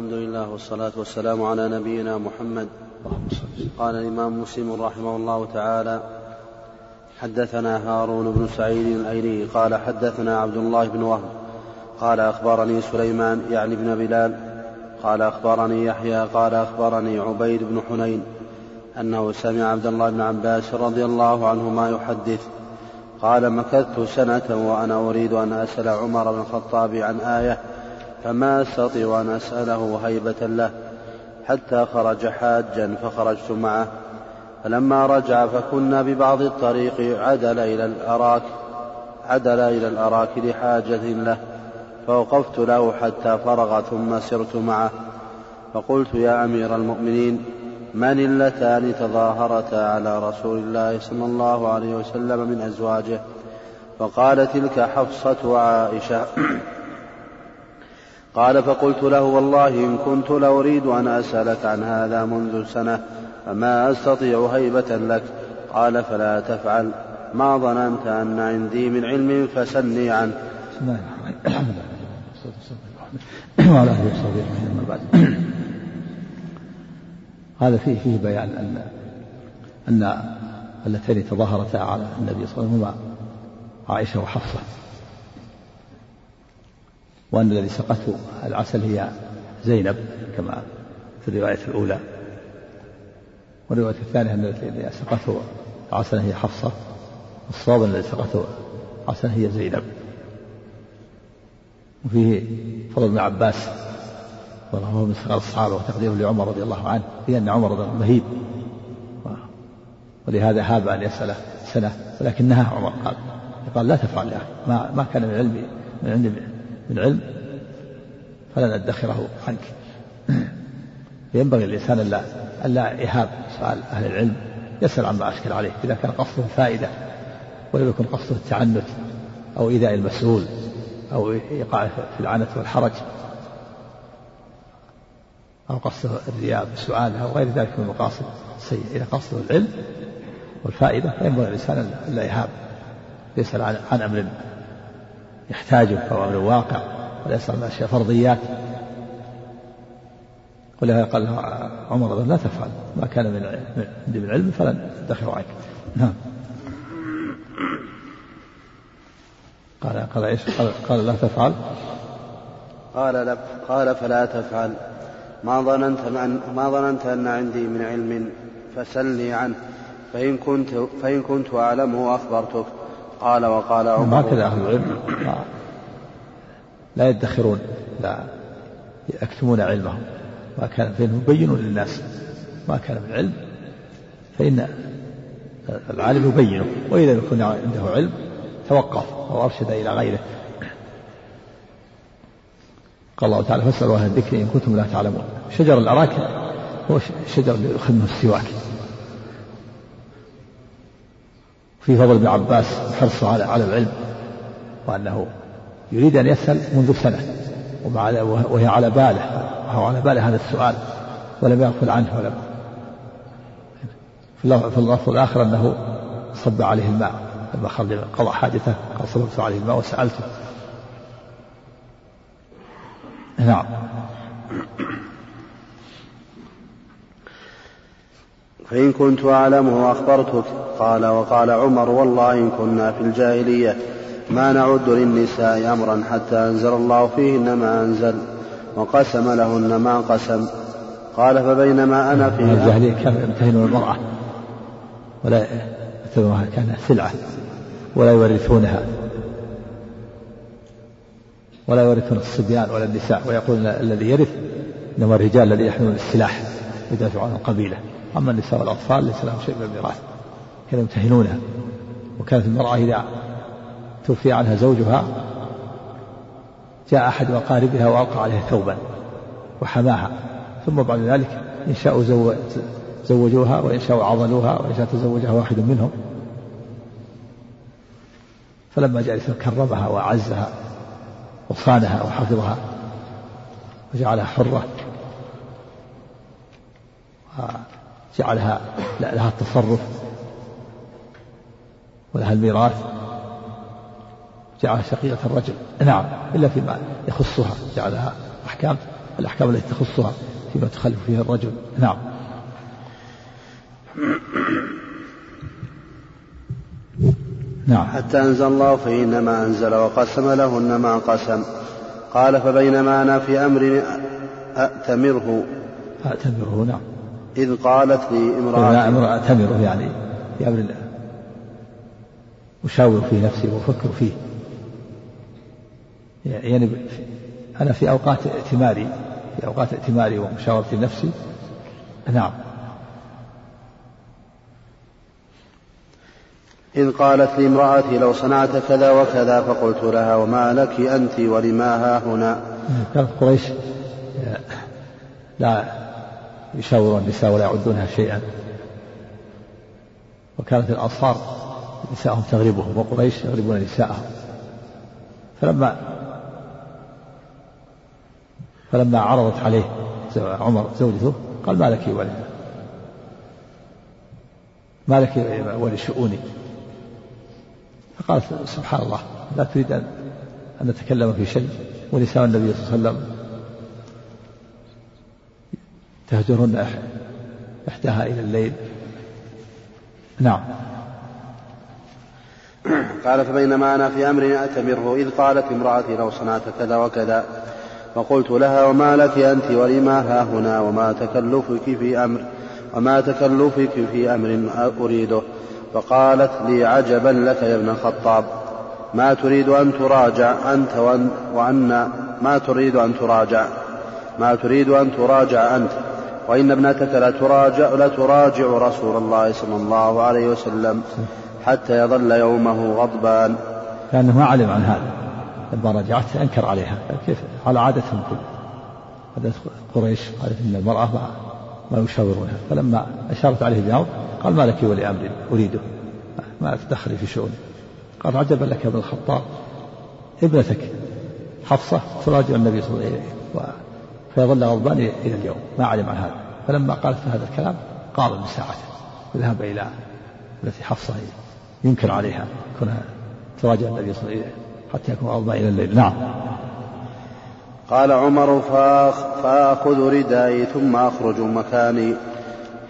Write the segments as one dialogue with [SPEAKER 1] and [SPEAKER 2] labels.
[SPEAKER 1] الحمد لله والصلاة والسلام على نبينا محمد. قال الإمام مسلم رحمه الله تعالى حدثنا هارون بن سعيد الأيلي قال حدثنا عبد الله بن وهب قال أخبرني سليمان يعني بن بلال قال أخبرني يحيى قال أخبرني عبيد بن حنين أنه سمع عبد الله بن عباس رضي الله عنهما يحدث قال مكثت سنة وأنا أريد أن أسأل عمر بن الخطاب عن آية فما أستطيع أن أسأله هيبة له. حتى خرج حاجا فخرجت معه. فلما رجع فكنا ببعض الطريق عدل إلى الأراك عدل إلى الأراك لحاجة له. فوقفت له حتى فرغ ثم سرت معه. فقلت يا أمير المؤمنين من اللتان تظاهرتا على رسول الله صلى الله عليه وسلم من أزواجه؟ فقال تلك حفصة وعائشة. قال فقلت له والله إن كنت لأريد أن أسألك عن هذا منذ سنة فما أستطيع هيبة لك؟ قال فلا تفعل. ما ظننت أن عندي من علم فسلني عنه. بسم الله الرحمن
[SPEAKER 2] الرحيم وعلى وصحبه أجمعين بعد هذا فيه فيه بيان أن أن اللتين تظاهرتا على النبي صلى الله عليه وسلم هما عائشة وحفصة. وأن الذي سقته العسل هي زينب كما في الرواية الأولى. والرواية الثانية أن الذي سقته العسل هي حفصة الصواب الذي سقته العسل هي زينب. وفيه فضل ابن عباس وهو من صغار الصحابة وتقديمه لعمر رضي الله عنه في أن عمر رضي مهيب. ولهذا هاب أن يسأله سنة ولكن نهى عمر قال قال لا تفعل يا أخي ما, ما كان من علمي من عندي من علم فلا ندخره عنك. ينبغي الإنسان ألا ألا يهاب سؤال أهل العلم يسأل عما أشكل عليه إذا كان قصده فائدة ولم يكن قصده التعنت أو إيذاء المسؤول أو إيقاع في العنت والحرج أو قصده الرياء بالسؤال أو غير ذلك من المقاصد السيئة. إذا قصده العلم والفائدة فينبغي الإنسان ألا يهاب يسأل عن, عن أمر يحتاجه أو أمر واقع ولا يسأل عن أشياء فرضيات ولهذا قال عمر لا تفعل. ما كان من عندي من علم فلن أدخر عنك نعم. قال قال إيش؟ قال, قال لا تفعل.
[SPEAKER 1] قال لا قال فلا تفعل. ما ظننت ما ظننت أن عندي من علم فسلني عنه. فإن كنت فإن كنت أعلمه أخبرتك. قال وقال عمر
[SPEAKER 2] هكذا أهل العلم. لا يدخرون لا يكتمون علمهم. ما كان فإنهم يبينون للناس. ما كان من علم فإن العالم يبينه. وإذا يكون عنده علم توقف أو أرشد إلى غيره. قال الله تعالى فاسألوا أهل الذكر إن كنتم لا تعلمون. شجر الأراك هو شجر يؤخذ منه السواك. في فضل ابن عباس حرصه على على العلم وأنه يريد أن يسأل منذ سنة وهي على باله وهو على باله هذا السؤال ولم يغفل عنه ولم في اللفظ الآخر أنه صب عليه الماء لما خرج قضى حاجته قال صببت عليه الماء وسألته. نعم.
[SPEAKER 1] فإن كنت أعلمه أخبرتك قال وقال عمر والله إن كنا في الجاهلية ما نعد للنساء أمرا حتى أنزل الله فيهن ما أنزل وقسم لهن ما قسم. قال فبينما أنا في
[SPEAKER 2] الجاهلية كانوا يمتهنون المرأة ولا يعتبرونها كانها سلعة ولا يورثونها ولا يورثون الصبيان ولا النساء ويقول الذي يرث إنما الرجال الذين يحملون السلاح يدافعون عن القبيلة. أما النساء والأطفال ليس لهم شيء من الميراث كانوا يمتهنونها وكانت المرأة إذا توفي عنها زوجها جاء أحد اقاربها وألقى عليها ثوبا وحماها. ثم بعد ذلك إن شاءوا زوجوها وإن شاءوا عضلوها وإن شاء تزوجها واحد منهم. فلما جاء كرمها وأعزها وصانها وحفظها وجعلها حرة. وجعلها لها التصرف. ولها الميراث. جعلها شقيقة الرجل. نعم إلا فيما يخصها. جعلها أحكام الأحكام التي تخصها فيما تخلف فيه الرجل. نعم.
[SPEAKER 1] نعم. حتى أنزل الله فإنما أنزل وقسم لهن ما قسم. قال فبينما أنا في أمر أأتمره
[SPEAKER 2] أأتمره نعم.
[SPEAKER 1] إذ قالت لي امرأة
[SPEAKER 2] امرأة أأتمره يعني في أمر الله. أشاور في نفسي وأفكر فيه. يعني أنا في أوقات ائتماري في أوقات ائتماري ومشاورتي لنفسي نعم.
[SPEAKER 1] إذ قالت لي امرأتي لو صنعت كذا وكذا فقلت لها وما لك أنت ولما ها هنا؟
[SPEAKER 2] كانت قريش لا يشاورون النساء ولا يعدونها شيئا. وكانت الأنصار نساءهم تغربهم وقريش يغربون نساءهم. فلما فلما عرضت عليه عمر زوجته قال ما لك ولي ما لك ولشؤوني فقالت سبحان الله لا تريد أن أن نتكلم في شيء. ونساء النبي صلى الله عليه وسلم تهجرن إحداها إلى الليل. نعم.
[SPEAKER 1] قال فبينما أنا في أمر أتمره إذ قالت امرأتي لو صنعت كذا وكذا. فقلت لها وما لك أنت ولما ها هنا وما تكلفك في أمر وما تكلفك في أمر أريده. فقالت لي عجبا لك يا ابن الخطاب. ما تريد أن تراجع أنت وأن, وأن ما تريد أن تراجع. ما تريد أن تراجع أنت. وإن ابنتك لتراجع لتراجع رسول الله صلى الله عليه وسلم حتى يظل يومه غضبان
[SPEAKER 2] لأنه ما علم عن هذا. لما رجعت أنكر عليها. كيف؟ على عادتهم كل عادة قريش قالت إن المرأة ما, ما يشاورونها. فلما أشارت عليه بأمر قال ما لك ولأمر أريده. ما تدخلي في شؤوني قال عجبا لك يا ابن الخطاب. ابنتك حفصة تراجع النبي صلى الله عليه وسلم. فيظل غضبان إلى اليوم. ما علم عن هذا. فلما قالت هذا الكلام قام من ساعته وذهب إلى التي حفصة ينكر عليها كونها تراجع النبي صلى الله عليه وسلم حتى يكون غضبان إلى الليل. نعم.
[SPEAKER 1] قال عمر فآخذ ردائي ثم أخرج مكاني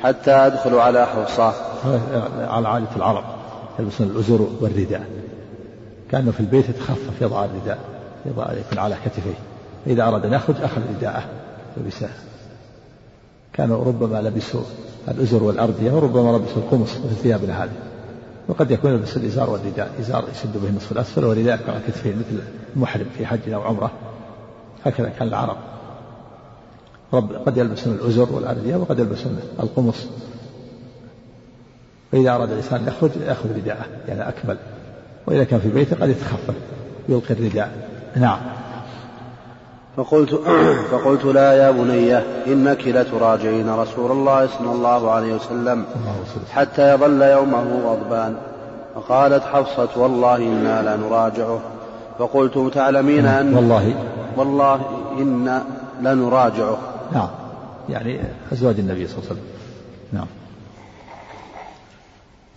[SPEAKER 1] حتى أدخل على حفصة.
[SPEAKER 2] على عادة العرب يلبسون الأزر والرداء. كأنه في البيت يتخفف يضع الرداء يضع يكون على كتفيه فإذا أراد أن يخرج أخذ رداءه. لبسه كانوا ربما لبسوا الأزر والأردية وربما لبسوا القمص مثل ثيابنا هذه. وقد يكون يلبس الإزار والرداء إزار يشد به النصف الأسفل ورداء على كتفيه مثل المحرم في حج أو عمرة. هكذا كان العرب. رب قد يلبسون الأزر والأردية وقد يلبسون القمص. فإذا أراد الإنسان يخرج يأخذ رداءه يعني أكمل. وإذا كان في بيته قد يتخفف يلقي الرداء. نعم.
[SPEAKER 1] فقلت فقلت لا يا بني إنك لتراجعين رسول الله صلى الله عليه وسلم حتى يظل يومه غضبان. فقالت حفصة والله إنا لا نراجعه. فقلت تعلمين أن
[SPEAKER 2] والله.
[SPEAKER 1] والله إنا لنراجعه
[SPEAKER 2] نعم يعني أزواج النبي صلى الله عليه وسلم. نعم.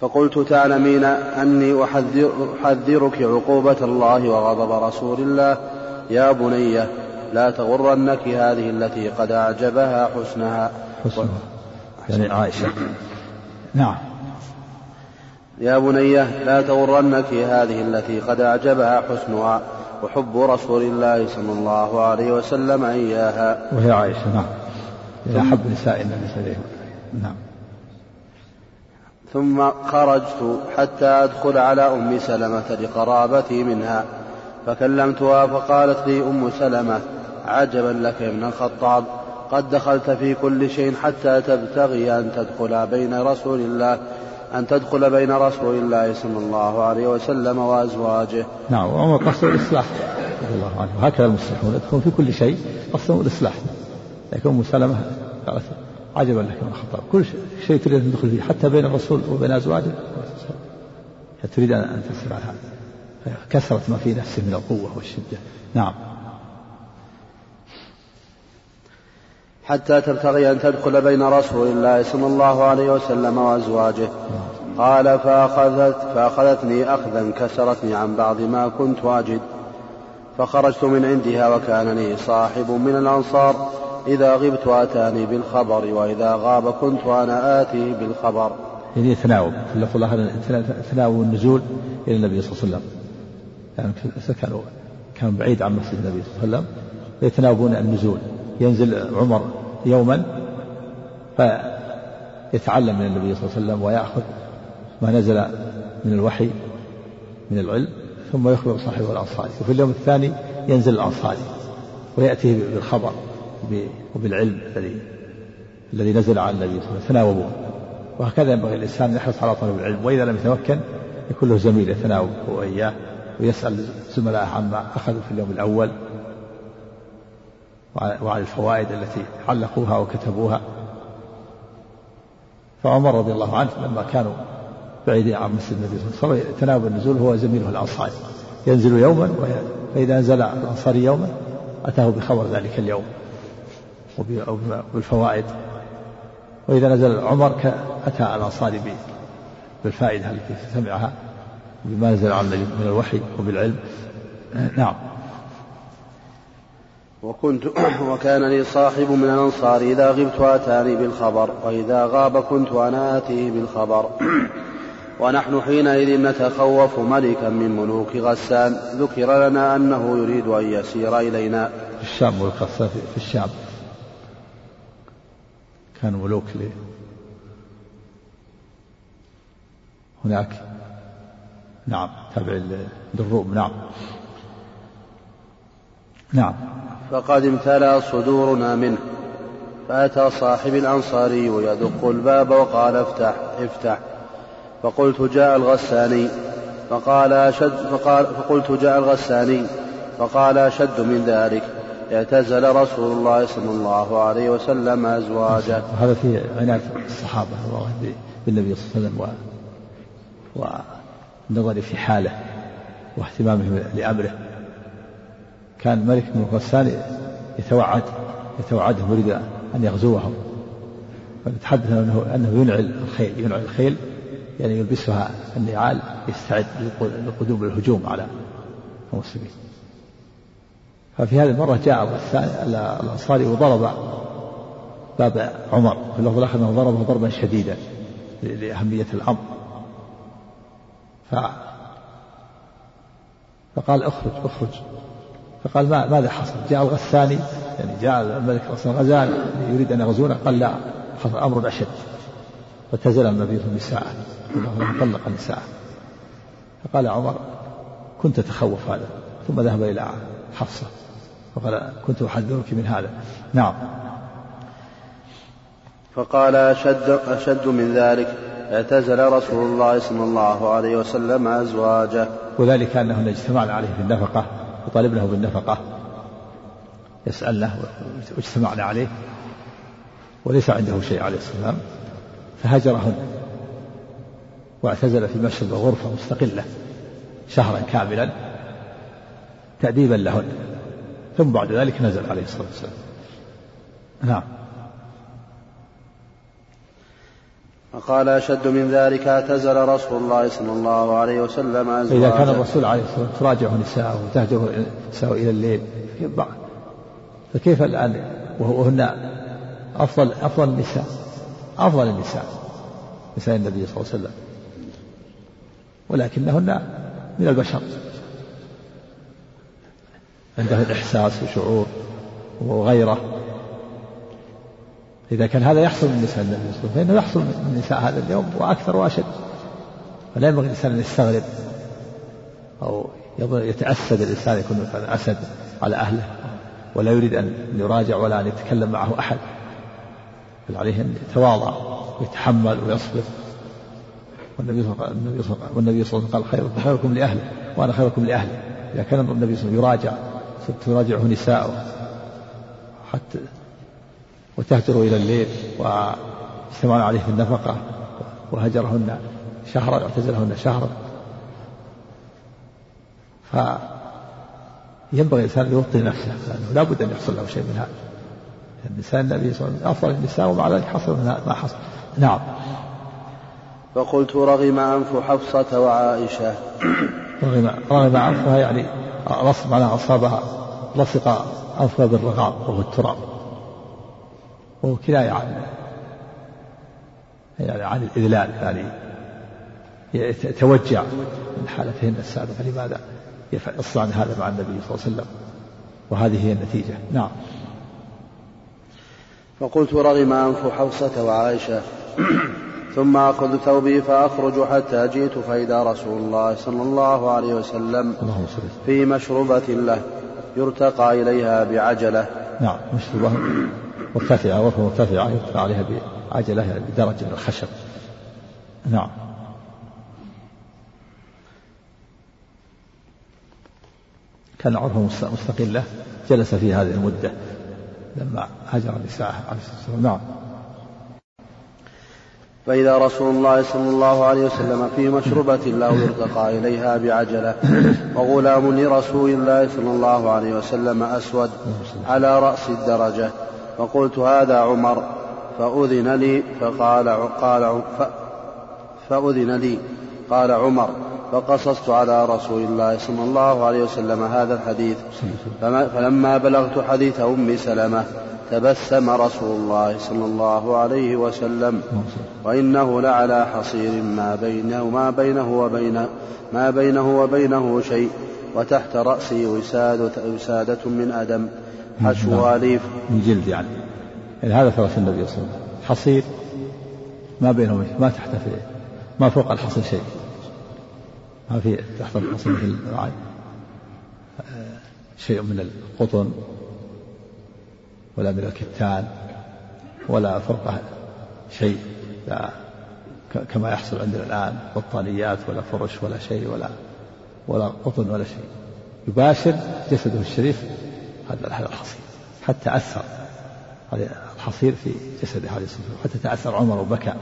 [SPEAKER 1] فقلت تعلمين أني أحذر أحذرك عقوبة الله وغضب رسول الله. يا بني لا تغرنك هذه التي قد أعجبها حسنها.
[SPEAKER 2] حسنها. يعني عائشة. نعم.
[SPEAKER 1] يا بني لا تغرنك هذه التي قد أعجبها حسنها. وحب رسول الله صلى الله عليه وسلم إياها.
[SPEAKER 2] وهي عائشة نعم. هي أحب نساء النبي صلى الله عليه. وسلم نعم.
[SPEAKER 1] ثم خرجت حتى أدخل على أم سلمة لقرابتي منها. فكلمتها فقالت لي أم سلمة عجبا لك يا ابن الخطاب قد دخلت في كل شيء حتى تبتغي أن تدخل بين رسول الله أن تدخل بين رسول الله صلى الله عليه وسلم وأزواجه.
[SPEAKER 2] نعم وعمر قصد الإصلاح. رضي الله عنه هكذا المصلحون يدخلون في كل شيء قصدهم الإصلاح. لكن أم سلمة قالت عجبا لك من الخطاب. كل شيء تريد أن تدخل فيه حتى بين الرسول وبين أزواجه. تريد أن تسمع هذا. كثرت ما في نفسه من القوة والشدة. نعم.
[SPEAKER 1] حتى تبتغي أن تدخل بين رسول الله صلى الله عليه وسلم وأزواجه. قال فأخذت فأخذتني أخذا كسرتني عن بعض ما كنت أجد فخرجت من عندها وكان لي صاحب من الأنصار إذا غبت أتاني بالخبر وإذا غاب كنت أنا آتيه بالخبر.
[SPEAKER 2] يعني يتناوب اللفظ تناوب النزول إلى النبي صلى الله عليه وسلم. يعني كانوا كان بعيد عن مسجد النبي صلى الله عليه وسلم. يتناوبون النزول. ينزل عمر يوما فيتعلم من النبي صلى الله عليه وسلم ويأخذ ما نزل من الوحي من العلم ثم يخبر صاحبه الأنصاري وفي اليوم الثاني ينزل الأنصاري ويأتيه بالخبر وبالعلم الذي الذي نزل على النبي صلى الله عليه وسلم. وهكذا ينبغي الإنسان أن يحرص على طلب العلم. وإذا لم يتمكن يكون له زميل يتناوب هو وإياه ويسأل زملائه عما أخذوا في اليوم الأول. وعن الفوائد التي علقوها وكتبوها. فعمر رضي الله عنه لما كانوا بعيدين عن مسجد النبي صلى الله عليه وسلم تناوب النزول هو زميله الأنصاري. ينزل يوما فإذا نزل الأنصاري يوما أتاه بخبر ذلك اليوم وبالفوائد وإذا نزل عمر أتى الأنصاري بالفائدة التي سمعها بما نزل على من الوحي وبالعلم. نعم.
[SPEAKER 1] وكنت وكان لي صاحب من الأنصار إذا غبت أتاني بالخبر وإذا غاب كنت أنا آتيه بالخبر. ونحن حينئذ نتخوف ملكا من ملوك غسان ذكر لنا أنه يريد أن يسير إلينا.
[SPEAKER 2] في الشام غسان في الشام. كان ملوك لي. هناك؟ نعم تابع للروم نعم. نعم.
[SPEAKER 1] فقد امتلأ صدورنا منه فأتى صاحب الأنصاري يدق الباب وقال افتح افتح. فقلت جاء الغساني. فقال أشد فقال فقلت جاء الغساني. فقال أشد من ذلك. اعتزل رسول الله صلى الله عليه وسلم أزواجه.
[SPEAKER 2] هذا في عناية الصحابة بالنبي صلى الله عليه وسلم. والنظر في حاله واهتمامهم لأمره. كان ملك بن غسان يتوعد يتوعدهم يريد أن يغزوهم فتحدث أنه أنه ينعل الخيل ينعل الخيل يعني يلبسها النعال يستعد لقدوم الهجوم على المسلمين. ففي هذه المرة جاء الأنصاري وضرب باب عمر. في اللفظ الآخر أنه ضربه ضربا شديدا لأهمية الأمر. ف فقال اخرج اخرج. فقال ما ماذا حصل؟ جاء الغساني يعني جاء الملك غسان غزان يريد أن يغزونا قال لا حصل أمر أشد. فتزل النبي صلى الله عليه وسلم طلق النساء. فقال عمر كنت تخوف هذا ثم ذهب إلى حفصة. فقال كنت أحذرك من هذا. نعم.
[SPEAKER 1] فقال أشد, أشد من ذلك اعتزل رسول الله صلى الله عليه وسلم أزواجه.
[SPEAKER 2] وذلك أنهن اجتمعن عليه في النفقة. وطالبنه بالنفقة يسألنه واجتمعن عليه وليس عنده شيء عليه السلام فهجرهن واعتزل في مشرب غرفة مستقلة شهرا كاملا تأديبا لهن ثم بعد ذلك نزل عليه الصلاة والسلام. نعم.
[SPEAKER 1] فقال أشد من ذلك اعتزل رسول الله صلى الله عليه وسلم
[SPEAKER 2] أزواجه إذا كان الرسول عليه الصلاة والسلام تراجع نساءه وتهجر نساءه إلى الليل. فكيف الآن؟ وهن أفضل أفضل النساء. أفضل النساء. نساء النبي صلى الله عليه وسلم. ولكنهن من البشر. عندهن إحساس وشعور وغيرة. إذا كان هذا يحصل من نساء النبي صلى الله عليه وسلم فإنه يحصل من نساء هذا اليوم وأكثر وأشد. فلا ينبغي الإنسان أن يستغرب أو يتأسد الإنسان يكون مثلا أسد على أهله ولا يريد أن يراجع ولا أن يتكلم معه أحد. بل عليه أن يتواضع ويتحمل ويصبر. والنبي صلى الله عليه وسلم قال خير خيركم لأهله وأنا خيركم لأهلي. إذا كان النبي صلى الله عليه وسلم يراجع تراجعه نساءه حتى وتهجر إلى الليل واجتمعن عليه في النفقة وهجرهن شهرا واعتزلهن شهرا. فينبغي الإنسان أن يوطي نفسه لأنه لا بد أن يحصل له شيء من هذا. النساء النبي صلى الله عليه وسلم أفضل النساء ومع ذلك حصل ما حصل. نعم.
[SPEAKER 1] فقلت رغم أنف حفصة وعائشة.
[SPEAKER 2] رغم رغم أنفها يعني رص معناها أصابها لصق أنفها بالرغام وهو التراب. وهو كناية عن يعني عن الإذلال يعني يتوجع من حالتهن السابقة. لماذا يصنع هذا مع النبي صلى الله عليه وسلم؟ وهذه هي النتيجة. نعم.
[SPEAKER 1] فقلت رغم أنف حفصة وعائشة ثم أخذ ثوبي فأخرج حتى جئت فإذا رسول الله صلى الله عليه وسلم في مشربة له يرتقى إليها بعجلة.
[SPEAKER 2] نعم مشربة مرتفعة غرفة مرتفعة يرتقى عليها بعجلة يعني بدرجة من الخشب. نعم. كان عرفه مستقلة جلس في هذه المدة لما هجر النساء عليه الصلاة والسلام. نعم.
[SPEAKER 1] فإذا رسول الله صلى الله عليه وسلم في مشربة له يرتقى إليها بعجلة وغلام لرسول الله صلى الله عليه وسلم أسود على رأس الدرجة فقلت هذا عمر فأذن لي فقال قال فأذن لي قال عمر فقصصت على رسول الله صلى الله عليه وسلم هذا الحديث. فلما بلغت حديث أم سلمة تبسم رسول الله صلى الله عليه وسلم. وإنه لعلى حصير ما بينه ما بينه وبين ما بينه وبينه شيء وتحت وسادة, وسادة من أدم. حشو أليف
[SPEAKER 2] من جلد يعني. يعني هذا فرس النبي صلى الله عليه وسلم. حصير ما بينه ما تحت في ما فوق الحصير شيء. ما في تحت الحصير مثل شيء من القطن ولا من الكتان ولا فوقه شيء. لا كما يحصل عندنا الآن بطانيات ولا فرش ولا شيء ولا ولا قطن ولا شيء. يباشر جسده الشريف هذا هذا الحصير حتى أثر هذا الحصير في جسده عليه الصلاة والسلام حتى تأثر عمر وبكى.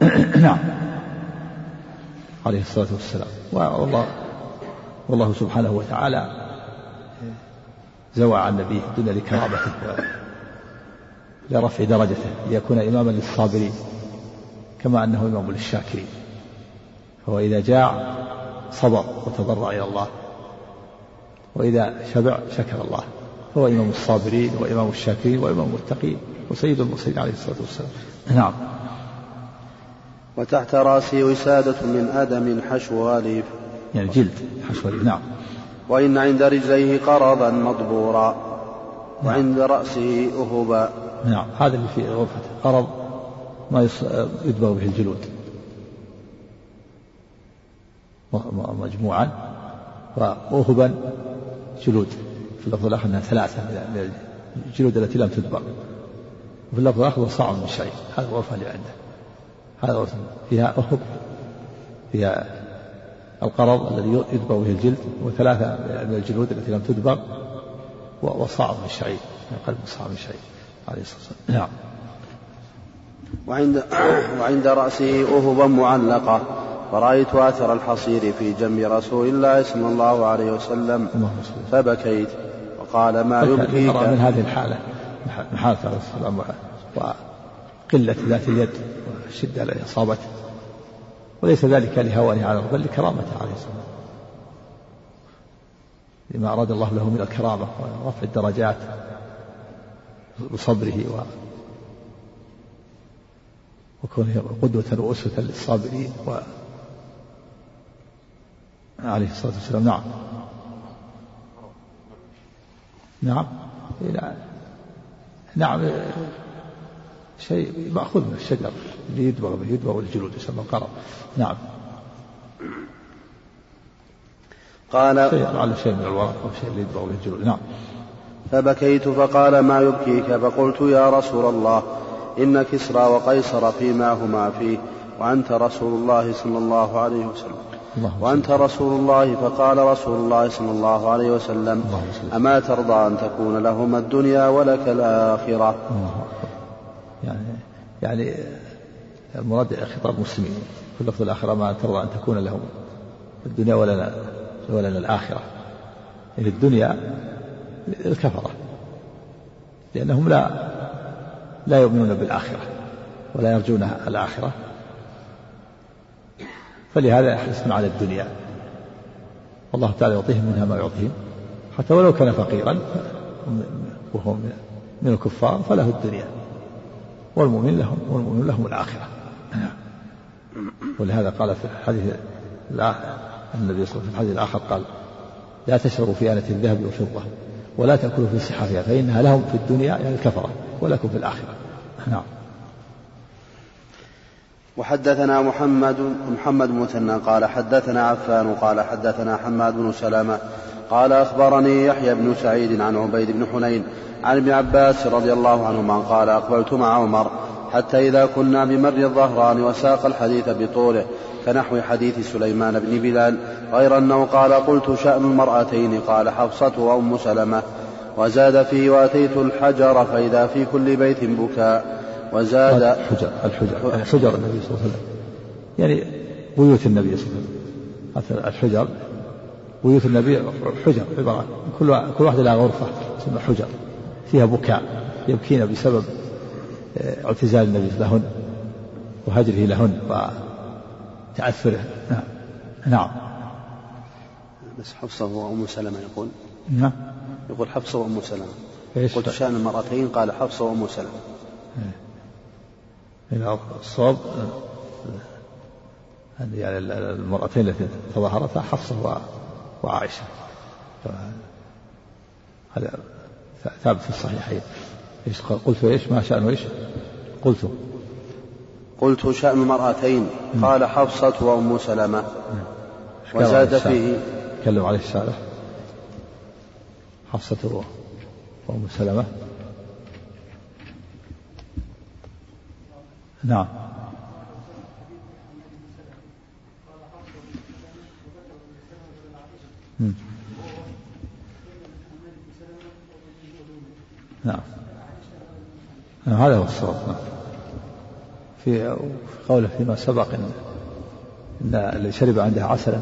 [SPEAKER 2] نعم. عليه الصلاة والسلام. والله والله سبحانه وتعالى زوى عن نبيه الدنيا لكرامته لرفع درجته ليكون إماما للصابرين كما أنه إمام للشاكرين. فهو إذا جاع صبر وتضرع إلى الله وإذا شبع شكر الله. هو إمام الصابرين وإمام الشاكرين وإمام المتقين وسيد المرسلين عليه الصلاة والسلام. نعم.
[SPEAKER 1] وتحت رأسه وسادة من أدم حشو غليف
[SPEAKER 2] يعني جلد حشو غليف نعم.
[SPEAKER 1] وإن عند رجليه قرضا مضبورا وعند رأسه أهبا.
[SPEAKER 2] نعم. هذا اللي في غرفته قرض ما يدبغ به الجلود. مجموعا وأهبا جلود. اللفظ الآخر أنها ثلاثة من الجلود التي لم تدبغ وفي اللفظ الآخر وصاع من شيء. هذا اللي عنده. هذا غرفة فيها أهب فيها القرض الذي يدبغ به الجلد وثلاثة من الجلود التي لم تدبغ وصاع من شعير قلب صاع من شعير عليه الصلاة والسلام. نعم.
[SPEAKER 1] وعند وعند رأسه أهبا معلقة. فرأيت أثر الحصير في جنب رسول الله صلى الله عليه وسلم. فبكيت. وقال ما يبكيك
[SPEAKER 2] من هذه الحالة. الصلاة والسلام وقلة ذات اليد والشدة التي أصابته. وليس ذلك لهوانه على بل لكرامته عليه الصلاة والسلام. لما أراد الله له من الكرامة ورفع الدرجات بصبره و وكونه قدوة وأسوة للصابرين و عليه الصلاة والسلام. نعم. نعم. نعم شيء مأخوذ من الشجر اللي يدبغ به يدبغ الجلود يسمى القرض نعم.
[SPEAKER 1] قال
[SPEAKER 2] شيء لعل شيء من الورق أو شيء اللي يدبغ به الجلود. نعم.
[SPEAKER 1] فبكيت فقال ما يبكيك؟ فقلت يا رسول الله إن كسرى وقيصر فيما هما فيه وأنت رسول الله صلى الله عليه وسلم. وأنت رسول الله فقال رسول الله صلى الله عليه وسلم أما ترضى أن تكون لهما الدنيا ولك الآخرة.
[SPEAKER 2] يعني يعني المراد خطاب مسلمين في اللفظ الآخر ما ترضى أن تكون لهم الدنيا ولنا ولنا الآخرة. يعني الدنيا الكفرة لأنهم لا لا يؤمنون بالآخرة ولا يرجون الآخرة. فلهذا يحرصون على الدنيا. والله تعالى يعطيهم منها ما يعطيهم. حتى ولو كان فقيرا وهو من الكفار فله الدنيا. والمؤمن لهم والمؤمن لهم الآخرة. ولهذا قال في الحديث النبي صلى الله عليه وسلم في الحديث الآخر قال لا تشربوا في آنة الذهب والفضة ولا تأكلوا في صحافها فإنها لهم في الدنيا يعني الكفرة ولكم في الآخرة. نعم.
[SPEAKER 1] وحدثنا محمد محمد مثنى قال حدثنا عفان قال حدثنا حماد بن سلامة قال أخبرني يحيى بن سعيد عن عبيد بن حنين عن ابن عباس رضي الله عنهما قال أقبلت مع عمر حتى إذا كنا بمر الظهران وساق الحديث بطوله كنحو حديث سليمان بن بلال غير أنه قال قلت شأن المرأتين قال حفصة وأم سلمة وزاد فيه وأتيت الحجر فإذا في كل بيت بكاء وزاد
[SPEAKER 2] الحجر الحجر حجر النبي صلى الله عليه وسلم. يعني بيوت النبي صلى الله عليه وسلم. الحجر بيوت النبي حجر عبارة كل كل واحدة لها غرفة تسمى حجر. فيها بكاء يبكين بسبب آه، اعتزال النبي لهن وهجره لهن وتعثره نعم. نعم.
[SPEAKER 1] بس حفصة وأم سلمة يقول.
[SPEAKER 2] نعم.
[SPEAKER 1] يقول حفصة وأم سلمة. إيش؟ قلت شأن المرأتين قال حفصة وأم سلمة.
[SPEAKER 2] إيه. الصواب يعني المرأتين التي تظاهرتا حفصة وعائشة. هذا ثابت في الصحيحين. إيش قلت إيش؟ ما شأنه إيش؟ قلت.
[SPEAKER 1] قلت شأن المرأتين. قال حفصة وأم سلمة. وزاد فيه
[SPEAKER 2] تكلم عليه الشارع حفصة وأم سلمة. نعم. نعم. نعم هذا هو الصواب. نعم. في قوله فيما سبق ان إن اللي شرب عندها عسلا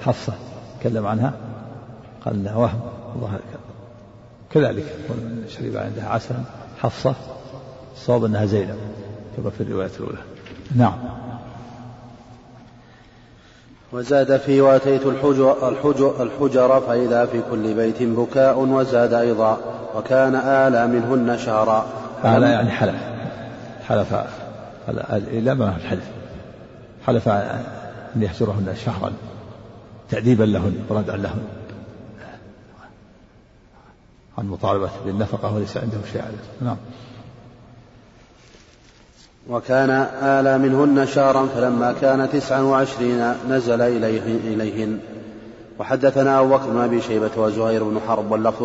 [SPEAKER 2] حفصة تكلم عنها قال انها وهم الله كذلك شرب عندها عسلا حفصة الصواب أنها زينب. كما في الرواية الأولى. نعم.
[SPEAKER 1] وزاد في واتيت الحجر, الحجر, الحجر فإذا في كل بيت بكاء وزاد أيضا وكان آلى منهن شهرا.
[SPEAKER 2] آلى يعني حلف. حلف إلى ما الحلف حلف. أن يحجرهن شهرا تأديبا لهن وردعا لهن. عن مطالبة بالنفقة وليس عنده شيء عليه نعم.
[SPEAKER 1] وكان آلى منهن شهرا فلما كان تسعا وعشرين نزل إليه إليهن. وحدثنا أبو بكر بن أبي شيبة وزهير بن حرب واللفظ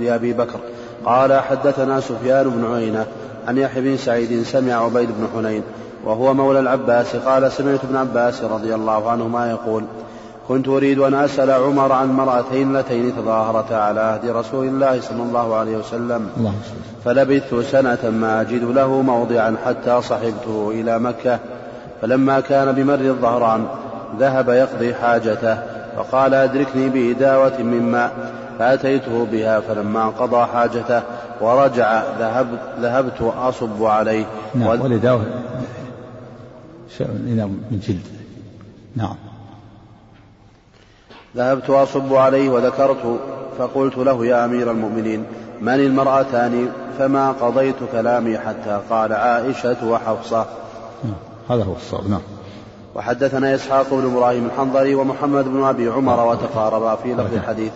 [SPEAKER 1] لأبي بكر. قال حدثنا سفيان بن عيينة عن يحيى بن سعيد سمع عبيد بن حنين وهو مولى العباس قال سمعت ابن عباس رضي الله عنهما يقول كنت أريد أن أسأل عمر عن مرأتين اللتين تظاهرتا على عهد رسول الله صلى الله عليه وسلم. الله فلبثت سنة ما أجد له موضعا حتى صحبته إلى مكة. فلما كان بمر الظهران ذهب يقضي حاجته فقال أدركني بإداوة من ماء فأتيته بها. فلما قضى حاجته ورجع ذهبت, ذهبت أصب عليه.
[SPEAKER 2] نعم والإداوة شيء من جلد نعم.
[SPEAKER 1] ذهبت أصب عليه وذكرت فقلت له يا أمير المؤمنين من المرأتان؟ فما قضيت كلامي حتى قال عائشة وحفصة.
[SPEAKER 2] هذا هو الصواب نعم.
[SPEAKER 1] وحدثنا إسحاق بن إبراهيم الحنظلي ومحمد بن أبي عمر وتقاربا في لفظ الحديث.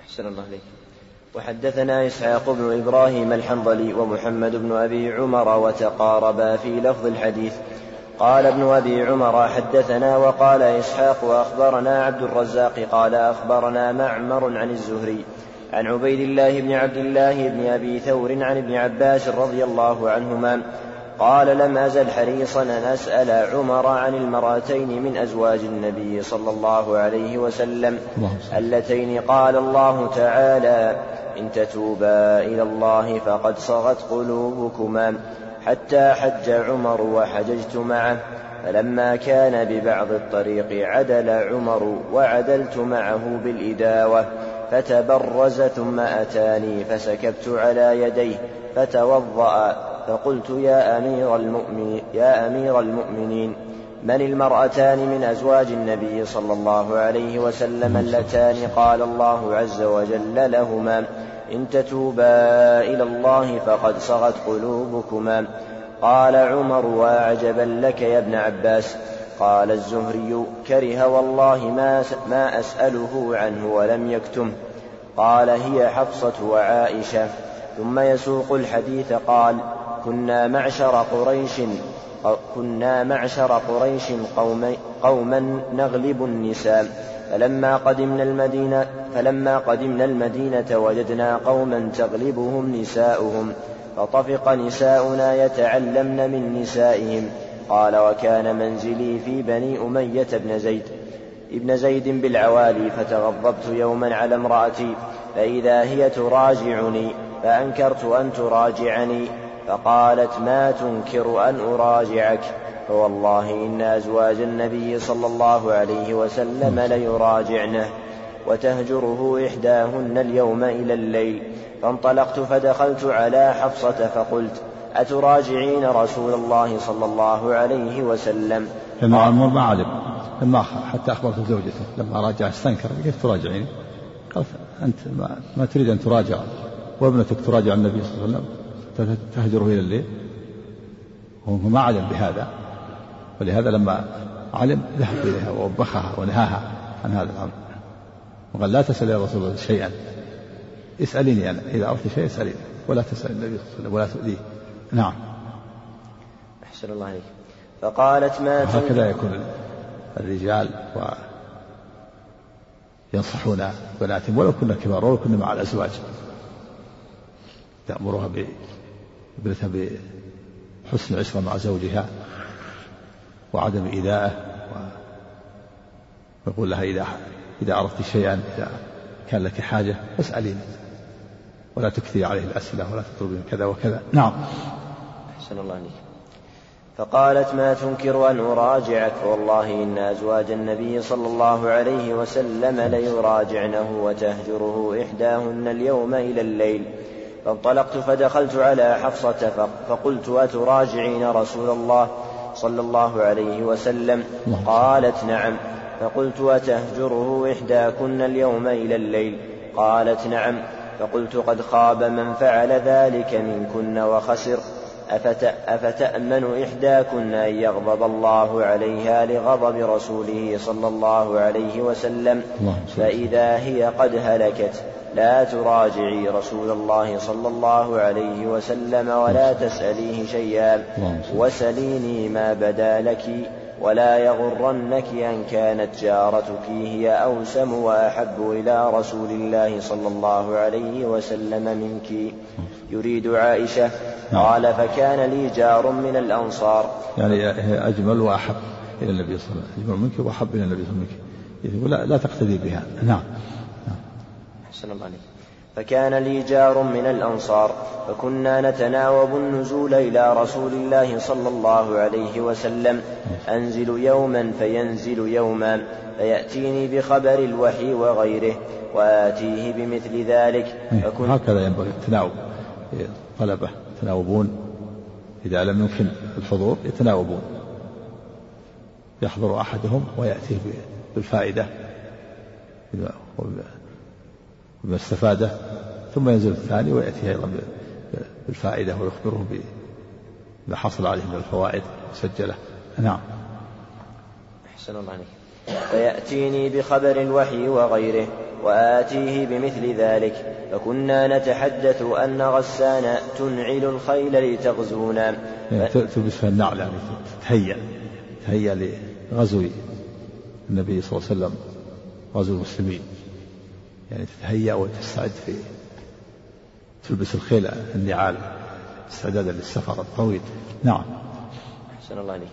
[SPEAKER 3] أحسن الله عليك وحدثنا إسحاق بن إبراهيم الحنظلي ومحمد بن أبي عمر وتقاربا في لفظ الحديث. قال ابن أبي عمر حدثنا وقال إسحاق وأخبرنا عبد الرزاق قال أخبرنا معمر عن الزهري عن عبيد الله بن عبد الله بن أبي ثور عن ابن عباس رضي الله عنهما قال لم أزل حريصا أن أسأل عمر عن المرأتين من أزواج النبي صلى الله عليه وسلم اللتين قال الله تعالى إن تتوبا إلى الله فقد صغت قلوبكما حتى حج عمر وحججت معه فلما كان ببعض الطريق عدل عمر وعدلت معه بالإداوة فتبرز ثم أتاني فسكبت على يديه فتوضأ فقلت يا أمير المؤمنين يا أمير المؤمنين من المرأتان من أزواج النبي صلى الله عليه وسلم اللتان قال الله عز وجل لهما إن تتوبا إلى الله فقد صغت قلوبكما. قال عمر وعجبا لك يا ابن عباس. قال الزهري كره والله ما, ما أسأله عنه ولم يكتمه قال هي حفصة وعائشة. ثم يسوق الحديث قال كنا معشر قريش كنا معشر قريش قوما, قوما نغلب النساء. فلما قدمنا المدينة فلما قدمنا المدينة وجدنا قوما تغلبهم نساؤهم. فطفق نساؤنا يتعلمن من نسائهم. قال وكان منزلي في بني أمية بن زيد ابن زيد بالعوالي فتغضبت يوما على امرأتي فإذا هي تراجعني فأنكرت أن تراجعني. فقالت ما تنكر أن أراجعك؟ فوالله إن أزواج النبي صلى الله عليه وسلم ليراجعنه وتهجره إحداهن اليوم إلى الليل. فانطلقت فدخلت على حفصة فقلت أتراجعين رسول الله صلى الله عليه وسلم؟
[SPEAKER 2] لأن عمر ما علم لما حتى أخبرت زوجته لما راجع استنكر كيف تراجعين؟ قال أنت ما, ما تريد أن تراجع وابنتك تراجع النبي صلى الله عليه وسلم. تهجره إلى الليل؟ وهو ما علم بهذا. ولهذا لما علم ذهب إليها ووبخها ونهاها عن هذا الأمر. وقال لا تسأل يا رسول الله شيئا. اسأليني أنا. إذا أردت شيء اسأليني. ولا تسأل النبي صلى الله عليه وسلم ولا تؤذيه. نعم.
[SPEAKER 3] أحسن الله عليك فقالت ما
[SPEAKER 2] هكذا يكون الرجال و ينصحون بناتهم ولو كنا كبار ولو كنا مع الأزواج. تأمرها بابنتها بحسن العشرة مع زوجها وعدم إيذائه ويقول لها إذا إذا أردت شيئا إذا كان لك حاجة فاسأليني ولا تكثري عليه الأسئلة ولا تطلبين كذا وكذا. نعم.
[SPEAKER 3] أحسن الله عليك فقالت ما تنكر أن أراجعك؟ والله إن أزواج النبي صلى الله عليه وسلم ليراجعنه وتهجره إحداهن اليوم إلى الليل. فانطلقت فدخلت على حفصة فقلت أتراجعين رسول الله صلى الله عليه وسلم؟ قالت نعم. فقلت أتهجره إحداكن اليوم إلى الليل؟ قالت نعم. فقلت قد خاب من فعل ذلك منكن وخسر. أفت أفتأمن إحداكن أن يغضب الله عليها لغضب رسوله صلى الله عليه وسلم؟ فإذا هي قد هلكت. لا تراجعي رسول الله صلى الله عليه وسلم ولا تسأليه شيئا. وسليني ما بدا لك ولا يغرنك أن كانت جارتك هي أوسم وأحب إلى رسول الله صلى الله عليه وسلم منك. يريد عائشة. نعم. قال فكان لي جار من الأنصار.
[SPEAKER 2] يعني هي أجمل وأحب إلى النبي صلى الله عليه وسلم أجمل منك وأحب إلى النبي صلى الله عليه وسلم منك. لا, لا تقتدي بها. نعم.
[SPEAKER 3] الله عليك فكان لي جار من الأنصار فكنا نتناوب النزول إلى رسول الله صلى الله عليه وسلم. أنزل يوما فينزل يوما فيأتيني بخبر الوحي وغيره وآتيه بمثل ذلك.
[SPEAKER 2] فكن هكذا ينبغي التناوب. طلبة يتناوبون. إذا لم يمكن الحضور يتناوبون. يحضر أحدهم ويأتيه بالفائدة. بما استفاده ثم ينزل الثاني ويأتي أيضا بالفائدة ويخبره بما حصل عليه من الفوائد المسجلة نعم.
[SPEAKER 3] أحسن الله عليك. فيأتيني بخبر الوحي وغيره وآتيه بمثل ذلك. فكنا نتحدث أن غسان تنعل الخيل لتغزونا.
[SPEAKER 2] يعني تلبسها النعل يعني تهيأ تهيأ لغزو النبي صلى الله عليه وسلم غزو المسلمين. يعني تتهيأ وتستعد في تلبس الخيل النعال استعدادا للسفر الطويل. نعم.
[SPEAKER 3] أحسن الله عليك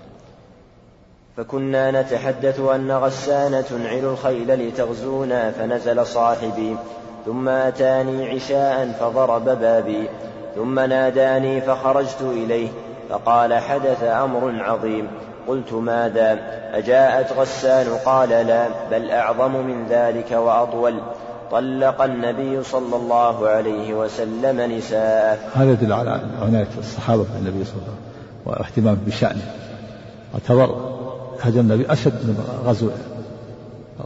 [SPEAKER 3] فكنا نتحدث أن غسان تنعل الخيل لتغزونا فنزل صاحبي. ثم أتاني عشاء فضرب بابي. ثم ناداني فخرجت إليه. فقال حدث أمر عظيم. قلت ماذا؟ أجاءت غسان؟ قال لا بل أعظم من ذلك وأطول. طلق النبي صلى الله عليه وسلم نساءه.
[SPEAKER 2] هذا يدل على عناية الصحابة بالنبي صلى الله عليه وسلم واهتمام بشأنه. اعتبر هجر النبي أشد من غزو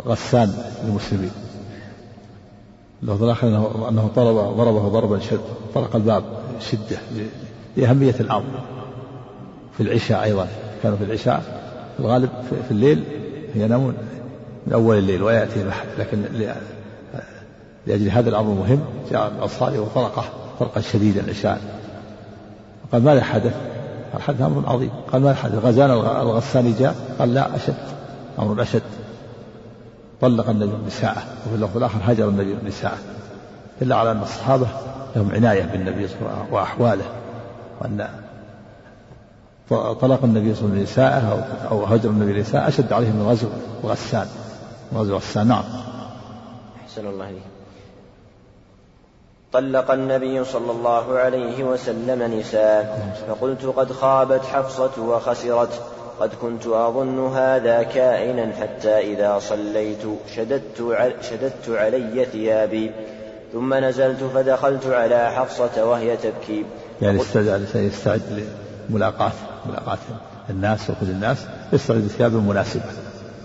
[SPEAKER 2] غسان للمسلمين. اللفظ الآخر أنه, أنه طلب ضربه ضربا شد طرق الباب شدة لأهمية الأمر في العشاء أيضا كانوا في العشاء في الغالب في الليل ينامون من أول الليل ويأتي الأحد لكن لأجل هذا الأمر المهم جاء الأنصاري وطرقه طرقا شديدا العشاء قال ماذا حدث؟ قال حدث أمر عظيم. قال ماذا حدث؟ غزانا الغساني جاء قال لا أشد. أمر أشد. طلق النبي نساءه وفي اللفظ الآخر هجر النبي نساءه دل على أن الصحابة لهم عناية بالنبي صلى الله عليه وسلم وأحواله. وأن طلق النبي صلى الله عليه وسلم أو هجر النبي نساءه أشد عليهم من غزو غسان. غزو غسان. نعم.
[SPEAKER 3] أحسن الله عليك طلق النبي صلى الله عليه وسلم نساء فقلت قد خابت حفصة وخسرت. قد كنت أظن هذا كائنا حتى إذا صليت شددت, شددت علي ثيابي. ثم نزلت فدخلت على حفصة وهي تبكي.
[SPEAKER 2] يعني استعد يستعد لملاقاة ملاقاة الناس وكل الناس. يستعد بثياب مناسبة.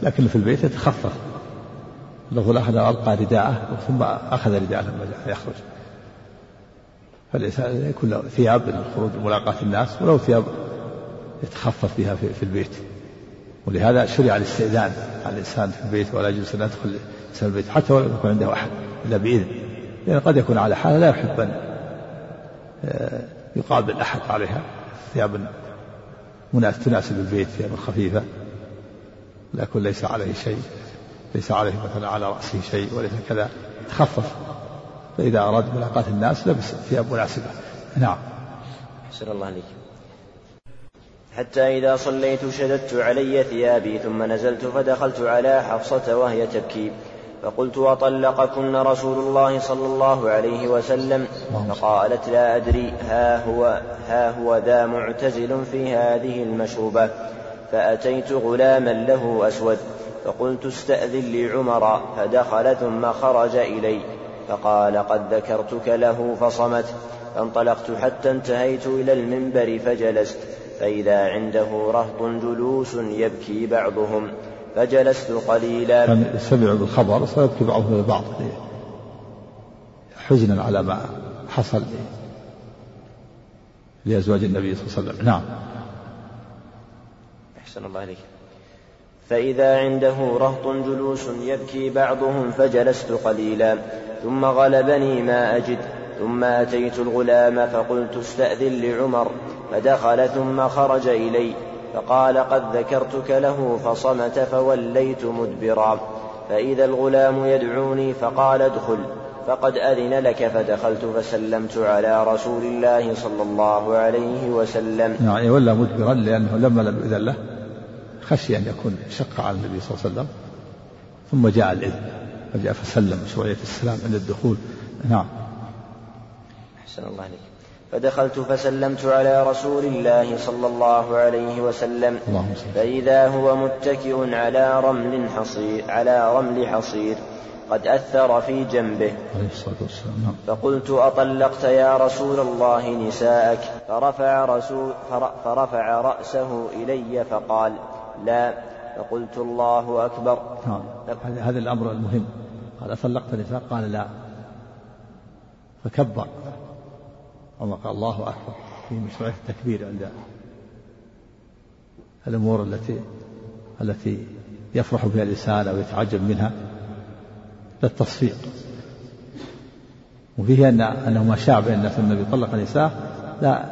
[SPEAKER 2] لكن في البيت يتخفف. له الأحد ألقى رداءه ثم أخذ رداءه لما يخرج. فالإنسان يكون له ثياب للخروج لملاقاة الناس ولو ثياب يتخفف بها في, في البيت. ولهذا شرع الاستئذان على الإنسان في البيت ولا يجوز أن يدخل إنسان البيت حتى ولو يكون عنده أحد إلا بإذن. لأن قد يكون على حالة لا يحب أن آه، يقابل أحد عليها. ثياب تناسب البيت ثياب خفيفة. لكن ليس عليه شيء ليس عليه مثلا على رأسه شيء وليس كذا. تخفف فإذا أراد ملاقاة الناس لبس ثياب مناسبة. نعم.
[SPEAKER 3] أحسن الله عليك. حتى إذا صليت شددت علي ثيابي ثم نزلت فدخلت على حفصة وهي تبكي. فقلت أطلقكن رسول الله صلى الله عليه وسلم. فقالت لا أدري ها هو ها هو ذا معتزل في هذه المشروبة فأتيت غلاما له أسود. فقلت استأذن لي عمر. فدخل ثم خرج إلي. فقال قد ذكرتك له فصمت فانطلقت حتى انتهيت إلى المنبر فجلست فإذا عنده رهط جلوس يبكي بعضهم فجلست قليلا.
[SPEAKER 2] يعني سمعوا بالخبر فيبكي بعضهم البعض حزنا على ما حصل لأزواج النبي صلى الله عليه وسلم. نعم.
[SPEAKER 3] أحسن الله عليك فإذا عنده رهط جلوس يبكي بعضهم فجلست قليلا. ثم غلبني ما أجد. ثم أتيت الغلام فقلت استأذن لعمر. فدخل ثم خرج إلي. فقال قد ذكرتك له فصمت فوليت مدبرا. فإذا الغلام يدعوني فقال ادخل. فقد أذن لك فدخلت فسلمت على رسول الله صلى الله عليه وسلم.
[SPEAKER 2] يعني ولا مدبرا لأنه لما لم يؤذن له. خشي أن يكون شق على النبي صلى الله عليه وسلم ثم جاء الإذن فجاء فسلم شوية السلام عند الدخول. نعم.
[SPEAKER 3] أحسن الله عليك. فدخلت فسلمت على رسول الله صلى الله عليه وسلم. فإذا هو متكئ على رمل حصير على رمل حصير قد أثر في جنبه. عليه الصلاة والسلام. نعم. فقلت أطلقت يا رسول الله نساءك؟ فرفع, رسول فرفع رأسه إلي فقال لا فقلت الله أكبر.
[SPEAKER 2] نعم. هذا الأمر المهم. قال أطلقت نساء قال لا. فكبر. عمر قال الله أكبر. في مشروعية التكبير عند الأمور التي التي يفرح بها الإنسان أو يتعجب منها للتصفيق وفيه أن أنه ما شاع بأن النبي طلق النساء لا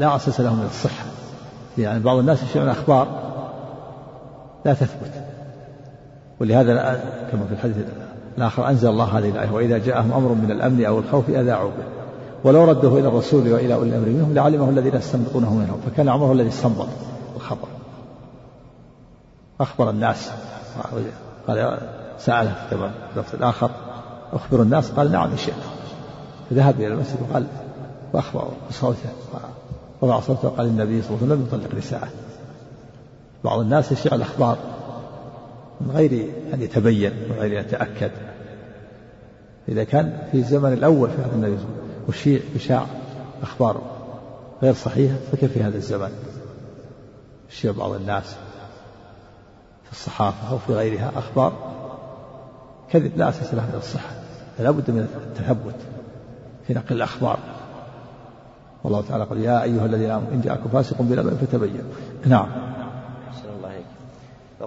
[SPEAKER 2] لا أساس له من الصحة. يعني بعض الناس يشيعون أخبار لا تثبت. ولهذا كما في الحديث الآخر أنزل الله هذه الآية وإذا جاءهم أمر من الأمن أو الخوف أذاعوا به. ولو رده إلى الرسول وإلى أولي الأمر منهم لعلمه الذين يستنبطونه منهم فكان عمر الذي استنبط الخبر. أخبر الناس. قال سأله كما في الآخر أخبر الناس؟ قال نعم إن شئت فذهب إلى المسجد وقال وأخبر بصوته وضع صوته وقال النبي صلى الله عليه وسلم يطلق نساءه بعض الناس يشيع الأخبار من غير أن يتبين من غير أن يتأكد. إذا كان في الزمن الأول في هذا النبي وشيع يشاع أخبار غير صحيحة فكيف في هذا الزمن؟ يشيع بعض الناس في الصحافة أو في غيرها أخبار كذب لا أساس له من الصحة فلا بد من التثبت في نقل الأخبار. والله تعالى قال يا أيها الذين آمنوا إن جاءكم فاسق بنبأ فتبينوا. نعم.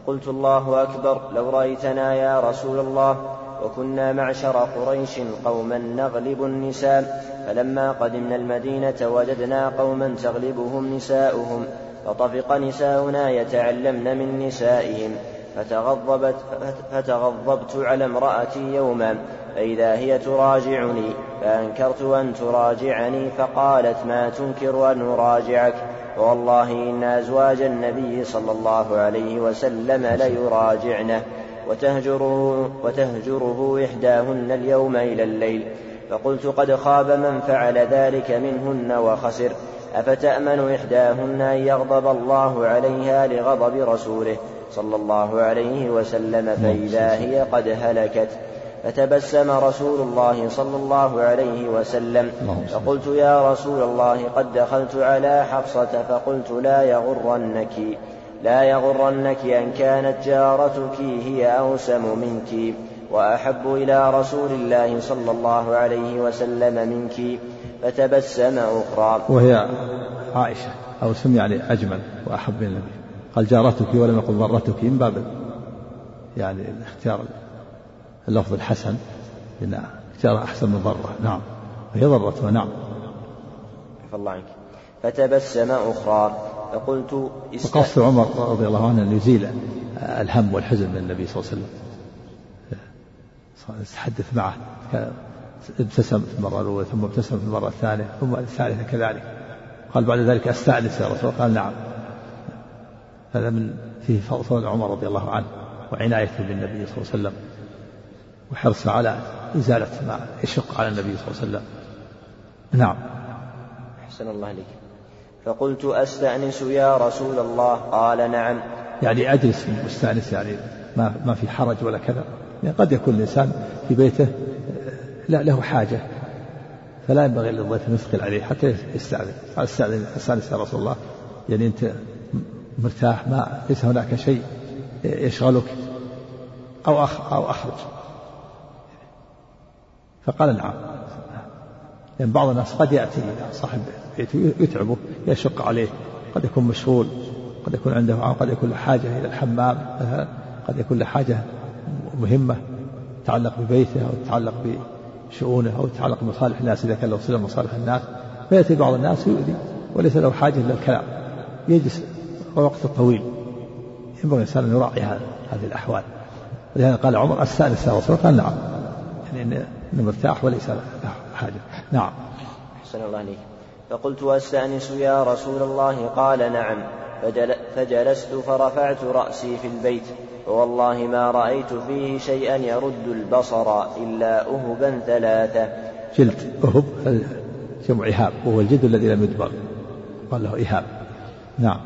[SPEAKER 3] فقلت الله أكبر لو رأيتنا يا رسول الله وكنا معشر قريش قوما نغلب النساء فلما قدمنا المدينة وجدنا قوما تغلبهم نساؤهم فطفق نساؤنا يتعلمن من نسائهم فتغضبت فتغضبت على امرأتي يوما فإذا هي تراجعني فأنكرت أن تراجعني فقالت ما تنكر أن أراجعك؟ والله إن أزواج النبي صلى الله عليه وسلم ليراجعنه وتهجره, وتهجره إحداهن اليوم إلى الليل. فقلت قد خاب من فعل ذلك منهن وخسر. أفتأمن إحداهن أن يغضب الله عليها لغضب رسوله صلى الله عليه وسلم فإذا هي قد هلكت؟ فتبسم رسول الله صلى الله عليه وسلم. فقلت يا رسول الله قد دخلت على حفصة فقلت لا يغرنك لا يغرنك أن كانت جارتك هي أوسم منك وأحب إلى رسول الله صلى الله عليه وسلم منك. فتبسم أخرى.
[SPEAKER 2] وهي عائشة أوسم يعني أجمل وأحب إلى النبي. قال جارتك ولم يقل ضرتك من باب يعني اختيار اللفظ الحسن إن اختيار أحسن من ضرة. نعم. وهي ضرتها نعم.
[SPEAKER 3] الله عنك. فتبسم أخرى فقلت
[SPEAKER 2] وقصد عمر رضي الله عنه أن يزيل الهم والحزن من النبي صلى الله عليه وسلم. يتحدث معه ابتسم في المرة الأولى ثم ابتسم في المرة الثانية ثم الثالثة كذلك. قال بعد ذلك أستأنس يا رسول قال نعم. هذا من فيه فضل عمر رضي الله عنه وعنايته بالنبي صلى الله عليه وسلم. وحرصه على إزالة ما يشق على النبي صلى الله عليه وسلم. نعم.
[SPEAKER 3] أحسن الله عليك فقلت أستأنس يا رسول الله؟ قال نعم.
[SPEAKER 2] يعني أجلس مستأنس يعني ما ما في حرج ولا كذا. يعني قد يكون الإنسان في بيته لا له حاجة. فلا ينبغي للضيف أن يثقل عليه حتى يستأذن. أستأذن أستأنس يا رسول الله. يعني أنت مرتاح ما ليس هناك شيء يشغلك أو أخ أو أخرج. فقال نعم. لأن بعض الناس قد يأتي صاحب بيته يتعبه يشق عليه. قد يكون مشغول قد يكون عنده قد يكون له حاجة إلى الحمام قد يكون له حاجة مهمة تتعلق ببيته أو تتعلق بشؤونه أو تتعلق بمصالح الناس إذا كان له صلة مصالح الناس. فيأتي بعض الناس يؤذي وليس له حاجة إلى الكلام. يجلس وقت طويل. ينبغي الإنسان أن يراعي هذه الأحوال. ولهذا قال عمر رسول قال نعم. يعني انه مرتاح وليس له حاجة نعم
[SPEAKER 3] أحسن الله عليك فقلت أستأنس يا رسول الله قال نعم. فجل فجلست فرفعت رأسي في البيت فوالله ما رأيت فيه شيئا يرد البصر إلا اهبا ثلاثة.
[SPEAKER 2] جلد أهب جمع إهاب وهو الجلد الذي لم يدبر. قال له إهاب. نعم.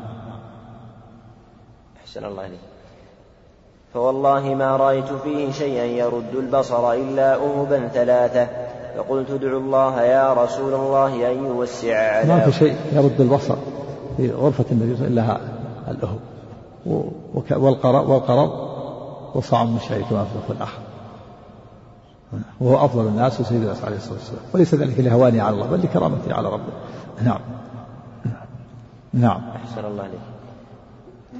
[SPEAKER 3] أحسن الله عليك فوالله ما رأيت فيه شيئا يرد البصر إلا أهبا ثلاثة. فقلت ادعو الله يا رسول الله أن يوسع على
[SPEAKER 2] ما في شيء يرد البصر في غرفة النبي صلى الله عليه وسلم إلا الأهب والقرض والقرض وصاع من شعير كما في الآخر وهو أفضل الناس وسيد الناس عليه الصلاة والسلام وليس ذلك لهواني على الله بل لكرامتي على ربه. نعم. نعم.
[SPEAKER 3] أحسن الله عليك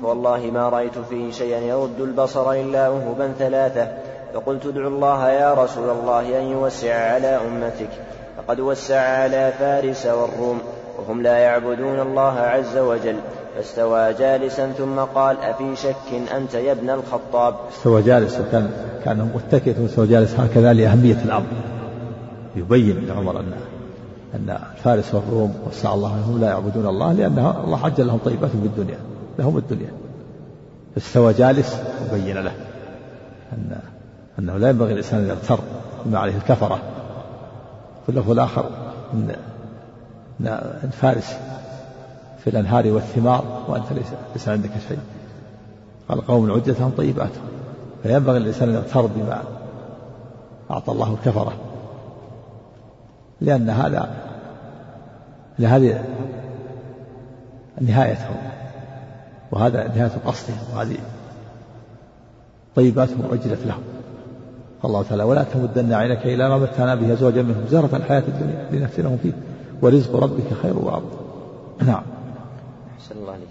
[SPEAKER 3] فوالله ما رأيت فيه شيئا يرد البصر إلا أهبا ثلاثة. فقلت ادعو الله يا رسول الله أن يوسع على أمتك. فقد وسع على فارس والروم وهم لا يعبدون الله عز وجل. فاستوى جالسا ثم قال أفي شك أنت يا ابن الخطاب؟
[SPEAKER 2] استوى جالسا كان كان متكئ واستوى جالس هكذا لأهمية الأمر. يبين لعمر أن أن فارس والروم وسع الله هم لا يعبدون الله لأن الله عجل لهم طيبات في الدنيا. لهم الدنيا استوى جالس وبين له أن أنه لا ينبغي الإنسان أن يغتر بما عليه الكفرة. في اللفظ الآخر أن أن فارس في الأنهار والثمار وأنت ليس, ليس عندك شيء. قال قوم عدتهم طيباتهم فينبغي الإنسان أن يغتر بما أعطى الله الكفرة. لأن هذا لهذه نهايتهم. وهذا نهاية قصدهم وهذه طيباتهم أجلت لهم الله تعالى ولا تمدن عينك إلى ما متعنا به أزواجا منهم زهرة الحياة الدنيا لنفتنهم فيه ورزق ربك خير وأبقى. نعم.
[SPEAKER 3] أحسن الله عليك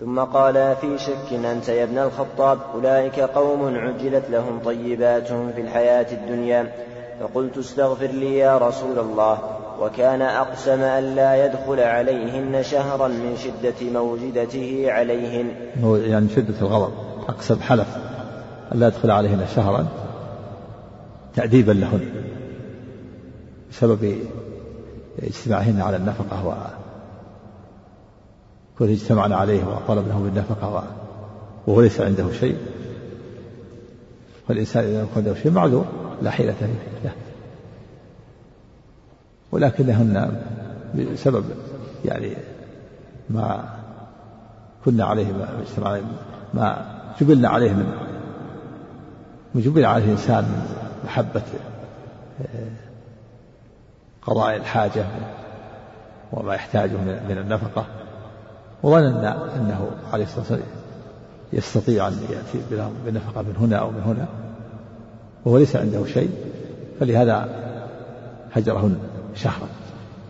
[SPEAKER 3] ثم قال في شك أنت يا ابن الخطاب أولئك قوم عجلت لهم طيباتهم في الحياة الدنيا فقلت استغفر لي يا رسول الله. وكان أقسم أن لا يدخل عليهن شهرا من شدة موجدته عليهن.
[SPEAKER 2] يعني شدة الغضب. أقسم حلف أن لا يدخل عليهن شهرا تأديبا لهن بسبب اجتماعهن على النفقة و كون اجتمعنا عليه وطلب له بالنفقة وهو ليس عنده شيء. والإنسان إذا يكون عنده شيء معذور لا حيلة له ولكنهن بسبب يعني ما كنا عليه ما ما جبلنا عليه من جبل عليه الإنسان من محبة آه، قضاء الحاجة وما يحتاجه من النفقة. وظن أنه عليه الصلاة والسلام يستطيع أن يأتي بنفقة من هنا أو من هنا وهو ليس عنده شيء فلهذا هجرهن. شهرا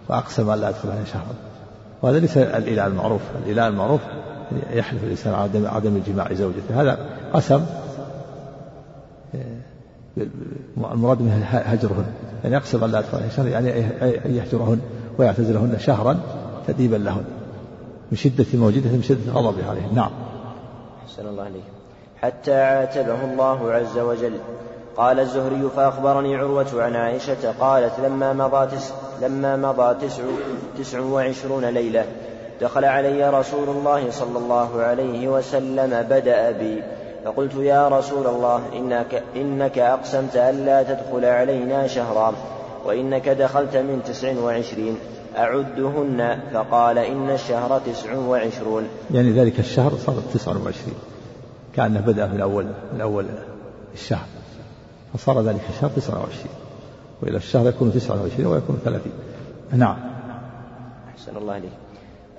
[SPEAKER 2] وأقسم أن لا يدخل عليه شهرا. وهذا ليس الإله المعروف الإله المعروف يحلف الإنسان على عدم الجماع زوجته. هذا قسم المراد منه هجرهن. يعني يقسم أن لا يدخل عليه شهرا يعني أن يهجرهن ويعتزلهن شهرا تأديبا لهن من شدة موجدة من شدة غضبه عليهم نعم.
[SPEAKER 3] أحسن الله عليك حتى عاتبه الله عز وجل. قال الزهري فأخبرني عروة عن عائشة قالت لما مضى تسع لما مضى تسع, تسع وعشرون ليلة دخل علي رسول الله صلى الله عليه وسلم بدأ بي. فقلت يا رسول الله إنك, إنك أقسمت ألا تدخل علينا شهرا وإنك دخلت من تسع وعشرين أعدهن؟ فقال إن الشهر تسع وعشرون.
[SPEAKER 2] يعني ذلك الشهر صار تسع وعشرين كأنه بدأ من أول من أول الشهر. فصار ذلك الشهر تسع وعشرين وإلى الشهر يكون تسع وعشرين ويكون ثلاثين. نعم.
[SPEAKER 3] أحسن الله عليك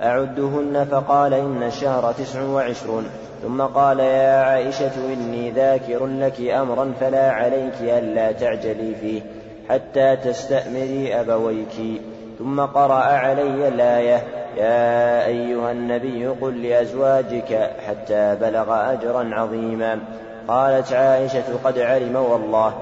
[SPEAKER 3] أعدهن فقال إن الشهر تسع وعشرون. ثم قال يا عائشة إني ذاكر لك أمرا فلا عليك ألا تعجلي فيه حتى تستأمري أبويك. ثم قرأ علي الآية يا أيها النبي قل لأزواجك حتى بلغ أجرا عظيما. قالت عائشة قد علم والله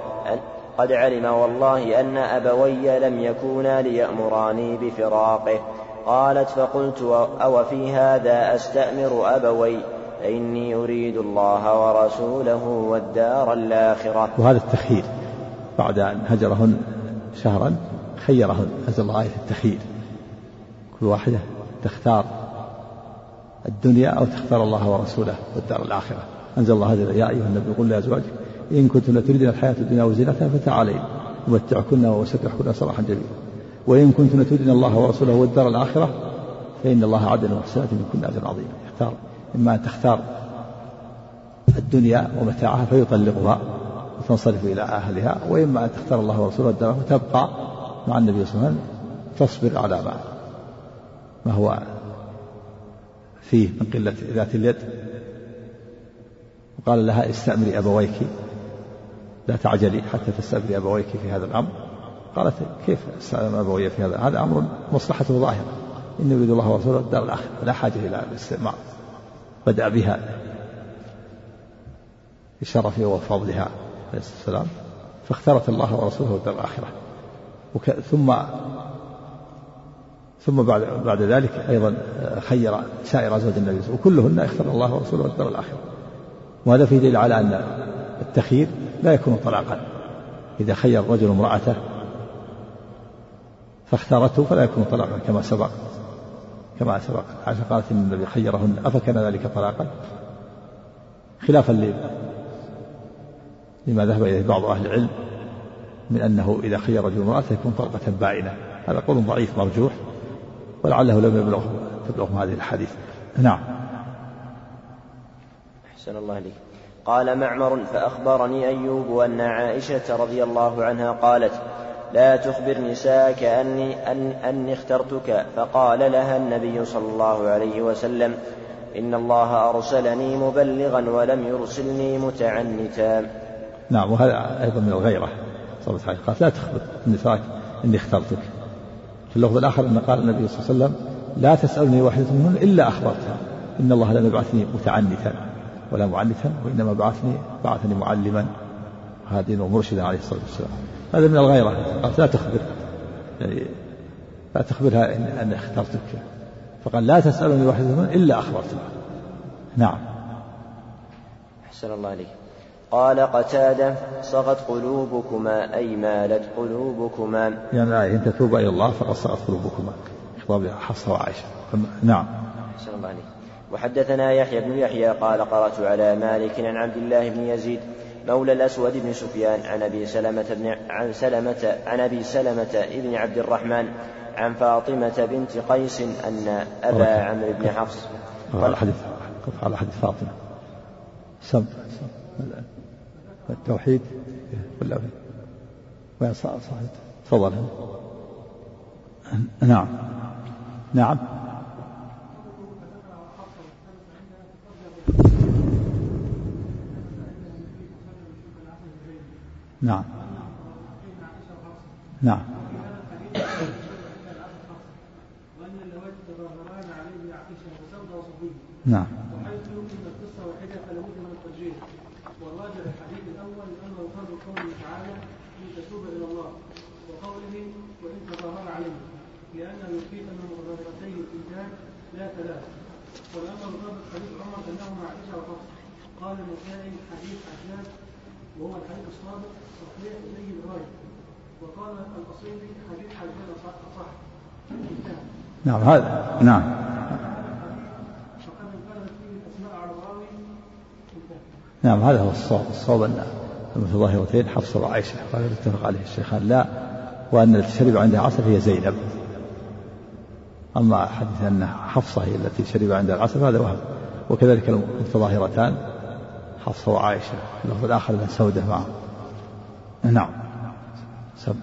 [SPEAKER 3] قد علم والله أن أبوي لم يكونا ليأمراني بفراقه. قالت فقلت أو في هذا أستأمر أبوي؟ فإني أريد الله ورسوله والدار الآخرة.
[SPEAKER 2] وهذا التخيير بعد أن هجرهن شهرا خيرهن نزل الله آية التخيير. كل واحدة تختار الدنيا أو تختار الله ورسوله والدار الآخرة. أنزل الله هذا يا أيها النبي قل لأزواجك إن كنتن تريدن الحياة الدنيا وزينتها فتعالين أمتعكن وأسرحكن سراحا جميلا. وإن كنتن تريدن الله ورسوله والدار الآخرة فإن الله عدل محسنات منكن أجرا عظيما اختار إما أن تختار الدنيا ومتاعها فيطلقها وتنصرف إلى أهلها وإما أن تختار الله ورسوله والدار وتبقى مع النبي صلى الله عليه وسلم تصبر على ما ما هو فيه من قلة ذات اليد. وقال لها استأمري أبويك. لا تعجلي حتى تستأمري أبويك في هذا الأمر. قالت كيف استأمر أبوي في هذا؟ هذا أمر مصلحته ظاهرة. إن يريد الله ورسوله الدار الآخرة. لا حاجة إلى الاستعمار. بدأ بها بشرفها وفضلها عليه الصلاة والسلام. فاختارت الله ورسوله الدار الآخرة. وك... ثم ثم بعد بعد ذلك أيضا خير سائر أزواج النبي وكلهن اختار الله ورسوله والدار الآخرة. وهذا فيه دليل على أن التخيير لا يكون طلاقا. إذا خير الرجل امرأته فاختارته فلا يكون طلاقا كما سبق. كما سبق. عائشة قالت إن النبي خيرهن. أفكان ذلك طلاقا؟ خلافا لما ذهب إليه بعض أهل العلم من أنه إذا خير رجل امرأته يكون طلقة بائنة. هذا قول ضعيف مرجوح ولعله لم يبلغ تبلغهم هذه الحديث نعم.
[SPEAKER 3] أحسن الله عليك قال معمر فأخبرني أيوب أن عائشة رضي الله عنها قالت لا تخبر نساءك أني, أن أني اخترتك. فقال لها النبي صلى الله عليه وسلم إن الله أرسلني مبلغا ولم يرسلني متعنتا.
[SPEAKER 2] نعم وهذا أيضا من الغيرة. صلى قالت لا تخبر تراك إني اخترتك. في اللفظ الآخر أن قال النبي صلى الله عليه وسلم لا تسألني واحدة منهن إلا أخبرتها. إن الله لم يبعثني متعنتا. ولا معنتا وإنما بعثني بعثني معلما هاديا ومرشدا عليه الصلاة والسلام. هذا من الغيرة. لا تخبر. يعني لا تخبرها إن أن اخترتك. فقال لا تسألني واحدة إلا أخبرتها نعم.
[SPEAKER 3] أحسن الله عليك قال قتادة صغت قلوبكما أي مالت قلوبكما؟
[SPEAKER 2] يعني إن تتوبا إلى الله فقد صغت قلوبكما. خطاب حفصة وعائشة. نعم.
[SPEAKER 3] أحسن الله عليك وحدثنا يحيى بن يحيى قال قرأت على مالك عن عبد الله بن يزيد مولى الأسود بن سفيان عن أبي سلمة بن عن سلمة عن أبي سلمة بن عبد الرحمن عن فاطمة بنت قيس أن أبا عمرو بن حفص
[SPEAKER 2] على حديث على حديث فاطمة. سم التوحيد. ولا وين تفضل. نعم. نعم. نعم. نعم. نعم. وحيث يمكن القصة واحدة فلا بد من الحديث الأول قوله تعالى إن تتوب إلى الله وقوله وإن تظاهر لا ثلاث والأمر الرابع حديث عمر أنه مع عائشة وحفص قال النسائي حديث حجاج وهو الحديث الصادق صحيح إليه الغاية وقال الأصيلي حديث حجاج أصح. نعم هذا نعم. نعم هذا هو الصواب. الصواب أن المتظاهرتين حفصة وعائشة وهذا اتفق عليه الشيخان. لا وأن التي شرب عندها عسل هي زينب. أما حديث أن حفصة هي التي شرب عندها العسل هذا وهم. وكذلك المتظاهرتان حفصة وعائشة اللفظ الآخر من سودة معه. نعم. سب.